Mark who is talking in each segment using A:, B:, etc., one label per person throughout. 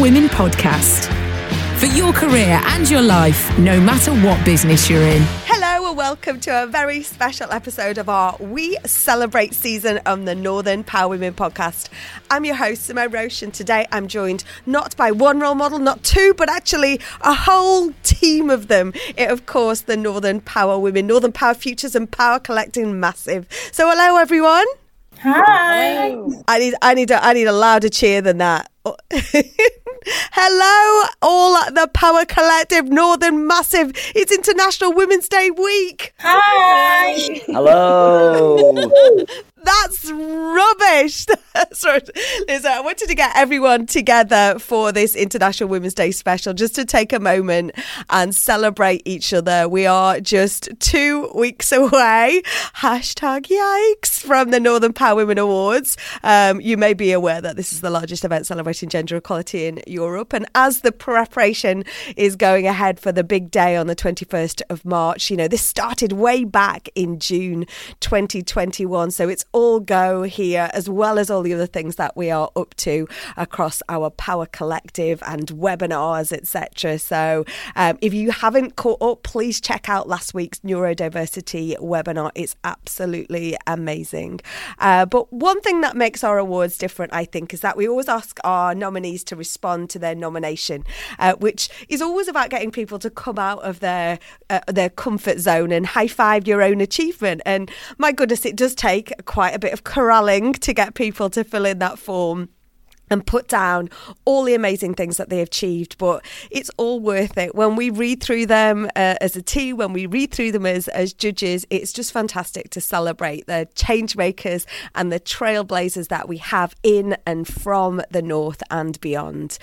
A: Women podcast. For your career and your life, no matter what business you're in.
B: Hello and welcome to a very special episode of our We Celebrate season on the Northern Power Women podcast. I'm your host, Simone Roche, and today I'm joined not by one role model, not two, but actually a whole team of them. It, of course, the Northern Power Women, Northern Power Futures and Power Collective Massive. So, hello everyone. Hi. I need, I need, a, I need a louder cheer than that. Hello, all at the Power Collective Northern Massive. It's International Women's Day week. Hi.
C: Hello.
B: That's rubbish. Sorry, I wanted to get everyone together for this International Women's Day special just to take a moment and celebrate each other. We are just two weeks away. Hashtag yikes from the Northern Power Women Awards. Um, you may be aware that this is the largest event celebrating gender equality in Europe. And as the preparation is going ahead for the big day on the 21st of March, you know, this started way back in June 2021. So it's all go here, as well as all the other things that we are up to across our Power Collective and webinars, etc. So um, if you haven't caught up, please check out last week's neurodiversity webinar. It's absolutely amazing. Uh, but one thing that makes our awards different, I think, is that we always ask our nominees to respond to their nomination, uh, which is always about getting people to come out of their uh, their comfort zone and high five your own achievement. And my goodness, it does take quite a bit of corralling to get people to fill in that form and put down all the amazing things that they achieved. But it's all worth it when we read through them uh, as a team, when we read through them as, as judges. It's just fantastic to celebrate the change makers and the trailblazers that we have in and from the north and beyond.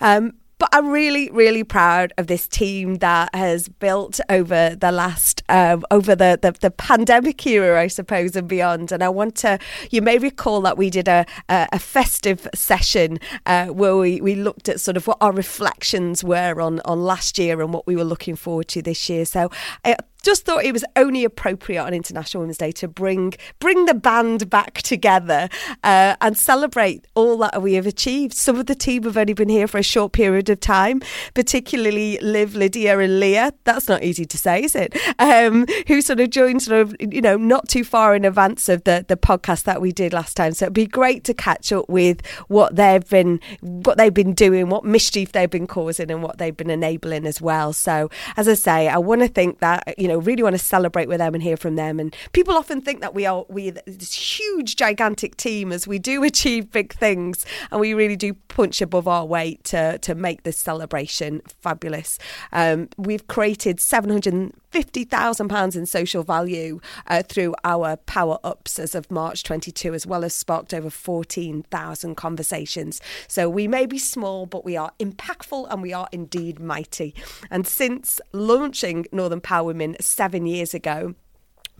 B: Um, but I'm really, really proud of this team that has built over the last, um, over the, the, the pandemic era, I suppose, and beyond. And I want to, you may recall that we did a, a, a festive session uh, where we, we looked at sort of what our reflections were on, on last year and what we were looking forward to this year. So I just thought it was only appropriate on International Women's Day to bring bring the band back together uh, and celebrate all that we have achieved. Some of the team have only been here for a short period of time, particularly Liv, Lydia, and Leah. That's not easy to say, is it? Um, who sort of joined sort of you know not too far in advance of the the podcast that we did last time. So it'd be great to catch up with what they've been what they've been doing, what mischief they've been causing, and what they've been enabling as well. So as I say, I want to think that you know really want to celebrate with them and hear from them. And people often think that we are we this huge gigantic team as we do achieve big things, and we really do punch above our weight to to make this celebration fabulous. Um, we've created seven hundred fifty thousand pounds in social value uh, through our power ups as of March 22, as well as sparked over fourteen thousand conversations. So we may be small, but we are impactful and we are indeed mighty. And since launching Northern Power Women seven years ago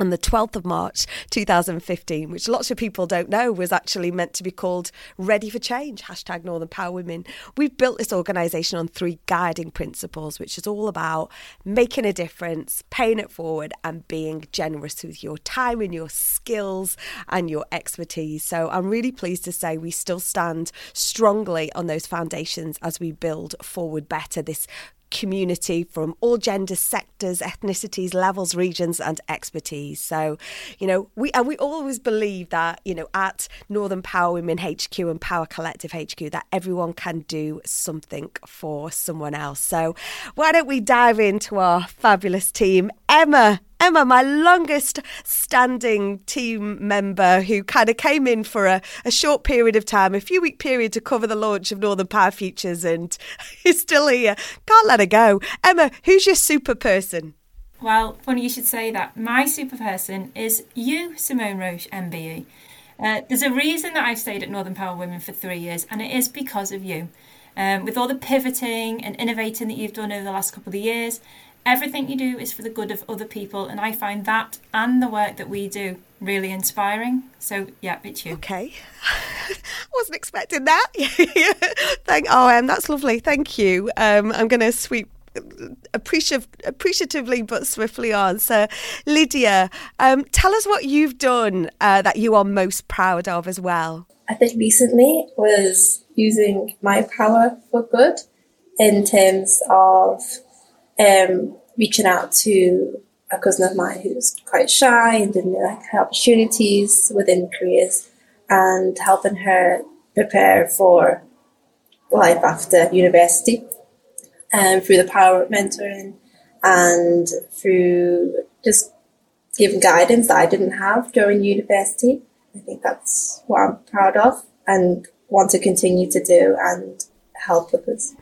B: on the 12th of March 2015, which lots of people don't know was actually meant to be called Ready for Change, hashtag Northern Power Women. We've built this organisation on three guiding principles, which is all about making a difference, paying it forward, and being generous with your time and your skills and your expertise. So I'm really pleased to say we still stand strongly on those foundations as we build forward better this community from all genders, sectors, ethnicities, levels, regions, and expertise. So, you know, we and we always believe that you know at Northern Power Women HQ and Power Collective HQ that everyone can do something for someone else. So, why don't we dive into our fabulous team, Emma? Emma, my longest standing team member who kind of came in for a, a short period of time, a few week period to cover the launch of Northern Power Futures and is still here. Can't let her go. Emma, who's your super person?
C: Well, funny you should say that. My super person is you, Simone Roche, MBE. Uh, there's a reason that I've stayed at Northern Power Women for three years, and it is because of you. Um, with all the pivoting and innovating that you've done over the last couple of years, everything you do is for the good of other people, and I find that and the work that we do really inspiring. So, yeah, it's you.
B: Okay. I wasn't expecting that. Thank oh um, that's lovely. Thank you. Um, I'm gonna sweep appreciative, appreciatively but swiftly on. So Lydia, um, tell us what you've done uh, that you are most proud of as well.
D: I think recently was using my power for good in terms of um, reaching out to a cousin of mine who's quite shy and didn't like, her opportunities within careers and helping her prepare for life after university um, through the power of mentoring and through just giving guidance that I didn't have during university. I think that's what I'm proud of and want to continue to do and help others.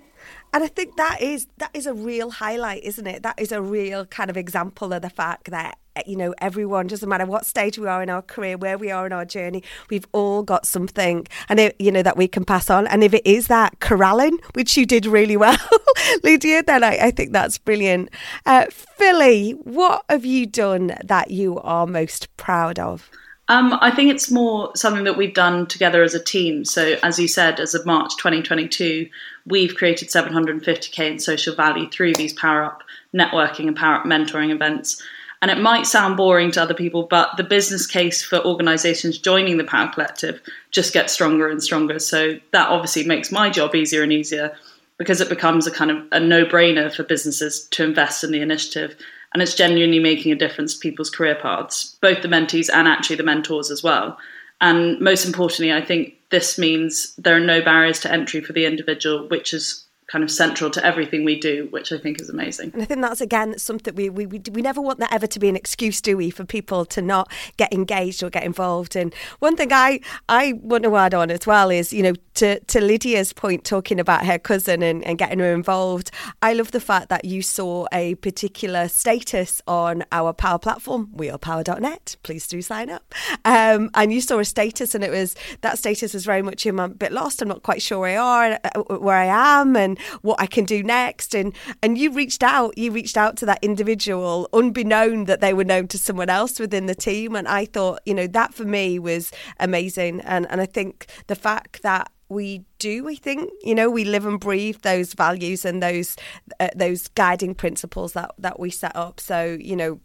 B: And I think that is that is a real highlight, isn't it? That is a real kind of example of the fact that eh, you know everyone doesn't matter what stage we are in our career, where we are in our journey, we've all got something, and it, you know that we can pass on. And if it is that corralling, which you did really well, Lydia, then I, I think that's brilliant. Uh, Philly, what have you done that you are most proud of?
E: Um, I think it's more something that we've done together as a team. So, as you said, as of March 2022, we've created 750k in social value through these Power Up networking and Power Up mentoring events. And it might sound boring to other people, but the business case for organisations joining the Power Collective just gets stronger and stronger. So, that obviously makes my job easier and easier because it becomes a kind of a no brainer for businesses to invest in the initiative and it's genuinely making a difference to people's career paths, both the mentees and actually the mentors as well. And most importantly, I think this means there are no barriers to entry for the individual, which is kind of central to everything we do, which I think is amazing.
B: And I think that's again something we, we we never want that ever to be an excuse, do we, for people to not get engaged or get involved. And one thing I I want to add on as well is you know to to Lydia's point, talking about her cousin and, and getting her involved. I love the fact that you saw a particular status on our Power platform, wearepower.net. Please do sign up. Um, and you saw a status, and it was that status was very much I'm a bit lost. I'm not quite sure where I are, uh, where I am, and what I can do next. And and you reached out, you reached out to that individual, unbeknown that they were known to someone else within the team. And I thought, you know, that for me was amazing. And and I think the fact that we do. I think you know we live and breathe those values and those uh, those guiding principles that that we set up. So you know.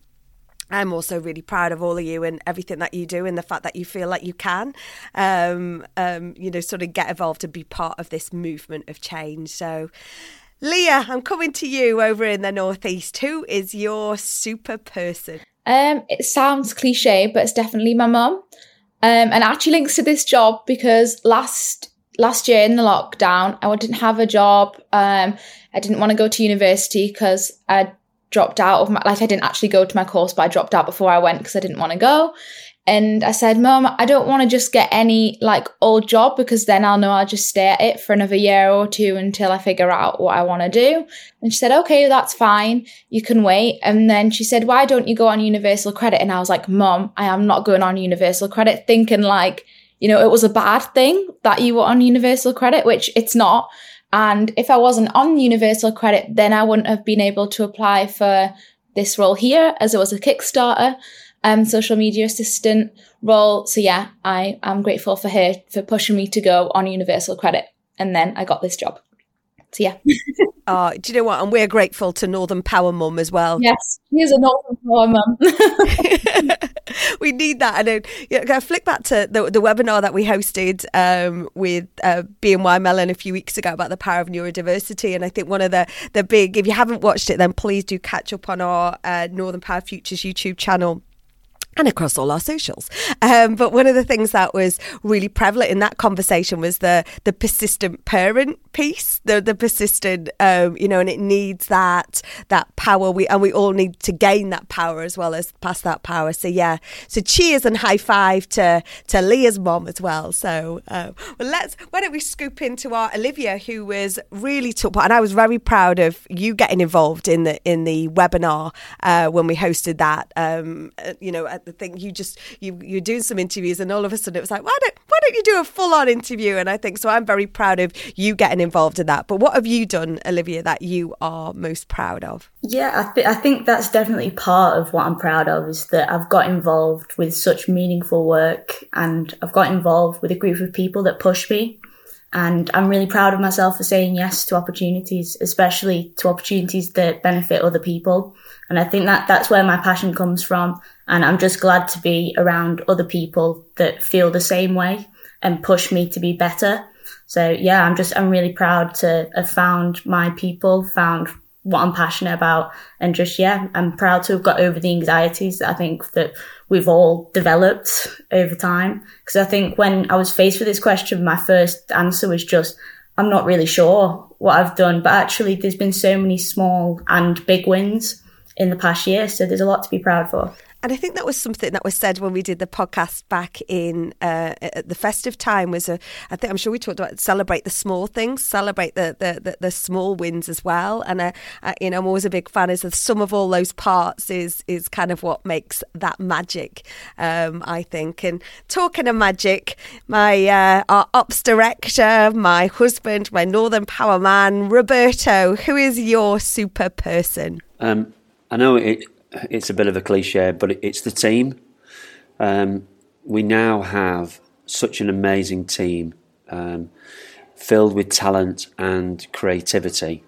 B: I'm also really proud of all of you and everything that you do, and the fact that you feel like you can, um, um, you know, sort of get involved and be part of this movement of change. So, Leah, I'm coming to you over in the northeast. Who is your super person?
F: Um, it sounds cliche, but it's definitely my mum. Um, and actually links to this job because last last year in the lockdown, I didn't have a job. Um, I didn't want to go to university because I dropped out of my like I didn't actually go to my course, but I dropped out before I went because I didn't want to go. And I said, Mom, I don't want to just get any like old job because then I'll know I'll just stay at it for another year or two until I figure out what I want to do. And she said, Okay, that's fine. You can wait. And then she said, Why don't you go on universal credit? And I was like, Mom, I am not going on universal credit, thinking like, you know, it was a bad thing that you were on universal credit, which it's not. And if I wasn't on universal credit, then I wouldn't have been able to apply for this role here as it was a Kickstarter um, social media assistant role. So yeah, I am grateful for her for pushing me to go on universal credit. And then I got this job. So yeah.
B: Oh, do you know what? And we're grateful to Northern Power Mum as well.
F: yes, here's a Northern Power mum.
B: we need that. And then, yeah, I flick back to the, the webinar that we hosted um, with uh, BNY Mellon a few weeks ago about the power of neurodiversity. And I think one of the, the big, if you haven't watched it, then please do catch up on our uh, Northern Power Futures YouTube channel and across all our socials. Um, but one of the things that was really prevalent in that conversation was the the persistent parent piece, the the persistent, um, you know, and it needs that that power. We and we all need to gain that power as well as pass that power. So yeah, so cheers and high five to to Leah's mom as well. So uh, well, let's why don't we scoop into our Olivia, who was really took part, and I was very proud of you getting involved in the in the webinar uh, when we hosted that. Um, uh, you know, at the thing you just you you're doing some interviews, and all of a sudden it was like, why don't why don't you do a full on interview? And I think so. I'm very proud of you getting involved in that. But what have you done, Olivia, that you are most proud of?
G: Yeah, I, th- I think that's definitely part of what I'm proud of is that I've got involved with such meaningful work and I've got involved with a group of people that push me. And I'm really proud of myself for saying yes to opportunities, especially to opportunities that benefit other people. And I think that that's where my passion comes from. And I'm just glad to be around other people that feel the same way and push me to be better. So yeah, I'm just, I'm really proud to have found my people, found what I'm passionate about. And just, yeah, I'm proud to have got over the anxieties that I think that we've all developed over time. Cause I think when I was faced with this question, my first answer was just, I'm not really sure what I've done, but actually there's been so many small and big wins in the past year. So there's a lot to be proud for.
B: And I think that was something that was said when we did the podcast back in uh, at the festive time. Was a, I think I'm sure we talked about celebrate the small things, celebrate the the, the, the small wins as well. And uh, uh, you know, I'm always a big fan. Is the sum of all those parts is is kind of what makes that magic. Um, I think. And talking of magic, my uh, our ops director, my husband, my Northern Power man, Roberto. Who is your super person?
H: Um, I know it, it's a bit of a cliche, but it's the team. Um, we now have such an amazing team um, filled with talent and creativity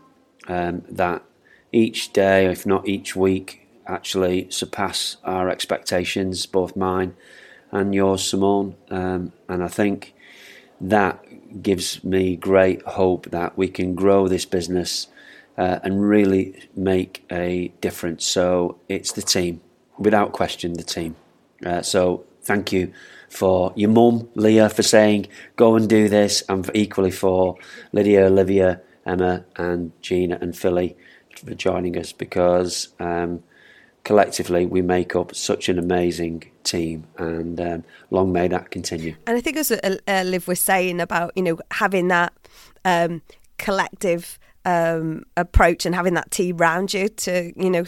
H: um, that each day, if not each week, actually surpass our expectations, both mine and yours, Simone. Um, and I think that gives me great hope that we can grow this business uh, and really make a difference. So it's the team, without question, the team. Uh, so thank you for your mum, Leah, for saying go and do this, and equally for Lydia, Olivia, Emma, and Gina and Philly for joining us because um, collectively we make up such an amazing team, and um, long may that continue.
B: And I think as uh, Liv was saying about you know having that um, collective um, approach and having that team round you to, you know,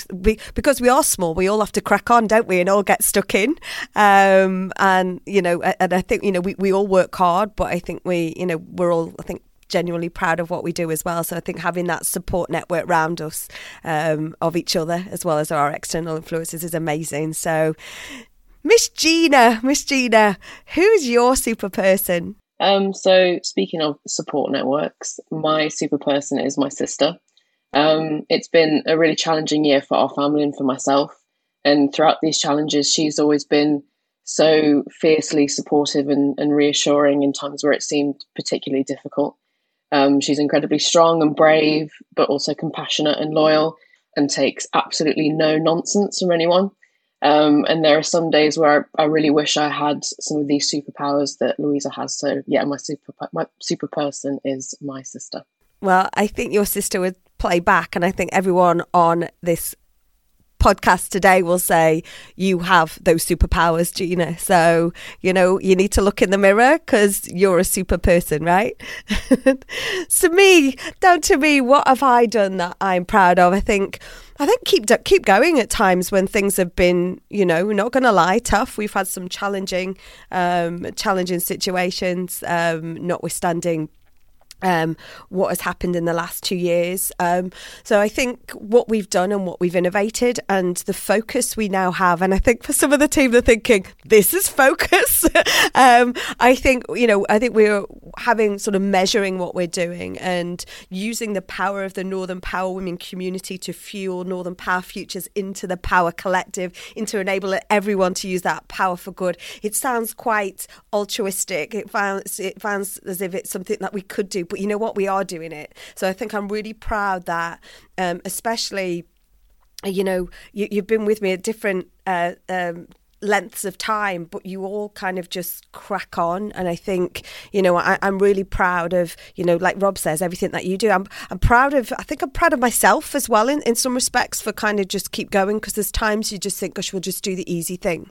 B: because we are small, we all have to crack on, don't we, and all get stuck in. Um, and, you know, and I think, you know, we, we all work hard, but I think we, you know, we're all, I think, genuinely proud of what we do as well. So I think having that support network round us um, of each other as well as our external influences is amazing. So, Miss Gina, Miss Gina, who's your super person?
I: Um, so speaking of support networks, my super person is my sister. Um, it's been a really challenging year for our family and for myself. And throughout these challenges, she's always been so fiercely supportive and, and reassuring in times where it seemed particularly difficult. Um, she's incredibly strong and brave, but also compassionate and loyal, and takes absolutely no nonsense from anyone. Um, and there are some days where I, I really wish I had some of these superpowers that Louisa has. So yeah, my super my super person is my sister.
B: Well, I think your sister would play back, and I think everyone on this podcast today will say you have those superpowers, Gina. So, you know, you need to look in the mirror because you're a super person, right? so, me, down to me, what have I done that I'm proud of? I think. I think keep keep going at times when things have been, you know, we're not going to lie, tough. We've had some challenging, um, challenging situations, um, notwithstanding um, what has happened in the last two years. Um, so I think what we've done and what we've innovated and the focus we now have, and I think for some of the team, they're thinking this is focus. um, I think you know, I think we're having sort of measuring what we're doing and using the power of the Northern Power Women community to fuel Northern Power Futures into the Power Collective, into enable everyone to use that power for good. It sounds quite altruistic. It sounds it sounds as if it's something that we could do but you know what? We are doing it. So I think I'm really proud that, um, especially, you know, you, you've been with me at different. Uh, um, lengths of time, but you all kind of just crack on. And I think, you know, I, I'm really proud of, you know, like Rob says, everything that you do. I'm, I'm proud of, I think I'm proud of myself as well in, in some respects for kind of just keep going because there's times you just think, gosh, we'll just do the easy thing.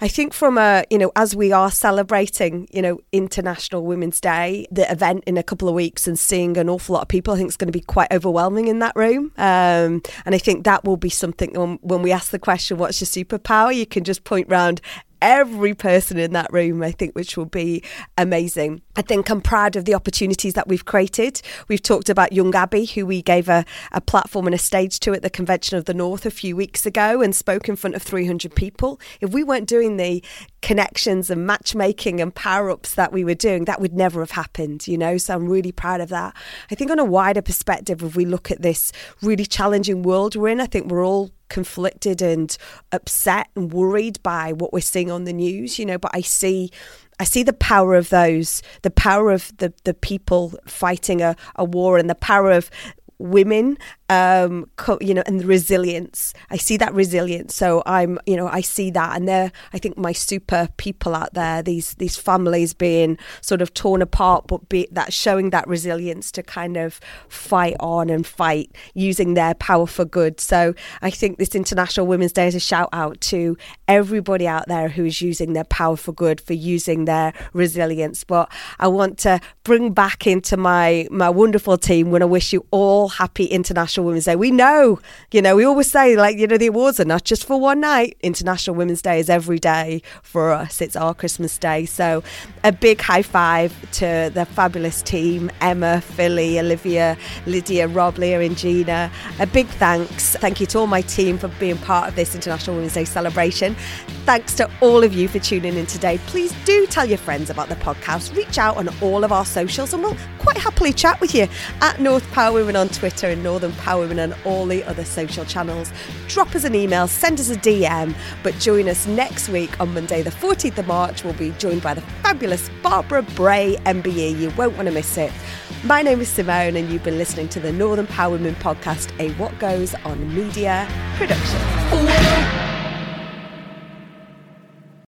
B: I think from a, you know, as we are celebrating, you know, International Women's Day, the event in a couple of weeks and seeing an awful lot of people, I think it's going to be quite overwhelming in that room. Um, and I think that will be something when, when we ask the question, what's your superpower? You can just point round every person in that room, I think, which will be amazing. I think I'm proud of the opportunities that we've created. We've talked about Young Abbey, who we gave a, a platform and a stage to at the Convention of the North a few weeks ago and spoke in front of 300 people. If we weren't doing the connections and matchmaking and power ups that we were doing, that would never have happened, you know? So I'm really proud of that. I think, on a wider perspective, if we look at this really challenging world we're in, I think we're all conflicted and upset and worried by what we're seeing on the news, you know, but I see I see the power of those, the power of the, the people fighting a, a war and the power of women um co- you know and the resilience. I see that resilience. So i'm you know i see that. And they're i think my super people out there these these families being sort of torn apart but be that showing that resilience to kind of fight on and fight using their power for good. So i think this international women's day is a shout out to everybody out there who is using their power for good for using their resilience. But i want to bring back into my my wonderful team. When i wish you all happy International Women's Day. We know, you know, we always say, like, you know, the awards are not just for one night. International Women's Day is every day for us. It's our Christmas day. So a big high five to the fabulous team Emma, Philly, Olivia, Lydia, Rob, Leah, and Gina. A big thanks. Thank you to all my team for being part of this International Women's Day celebration. Thanks to all of you for tuning in today. Please do tell your friends about the podcast. Reach out on all of our socials and we'll quite happily chat with you at North Power Women on Twitter and Northern Power Women on all the other social channels. Drop us an email, send us a DM, but join us next week on Monday, the 14th of March. We'll be joined by the fabulous Barbara Bray, MBE. You won't want to miss it. My name is Simone, and you've been listening to the Northern Power Women podcast, a What Goes on Media production.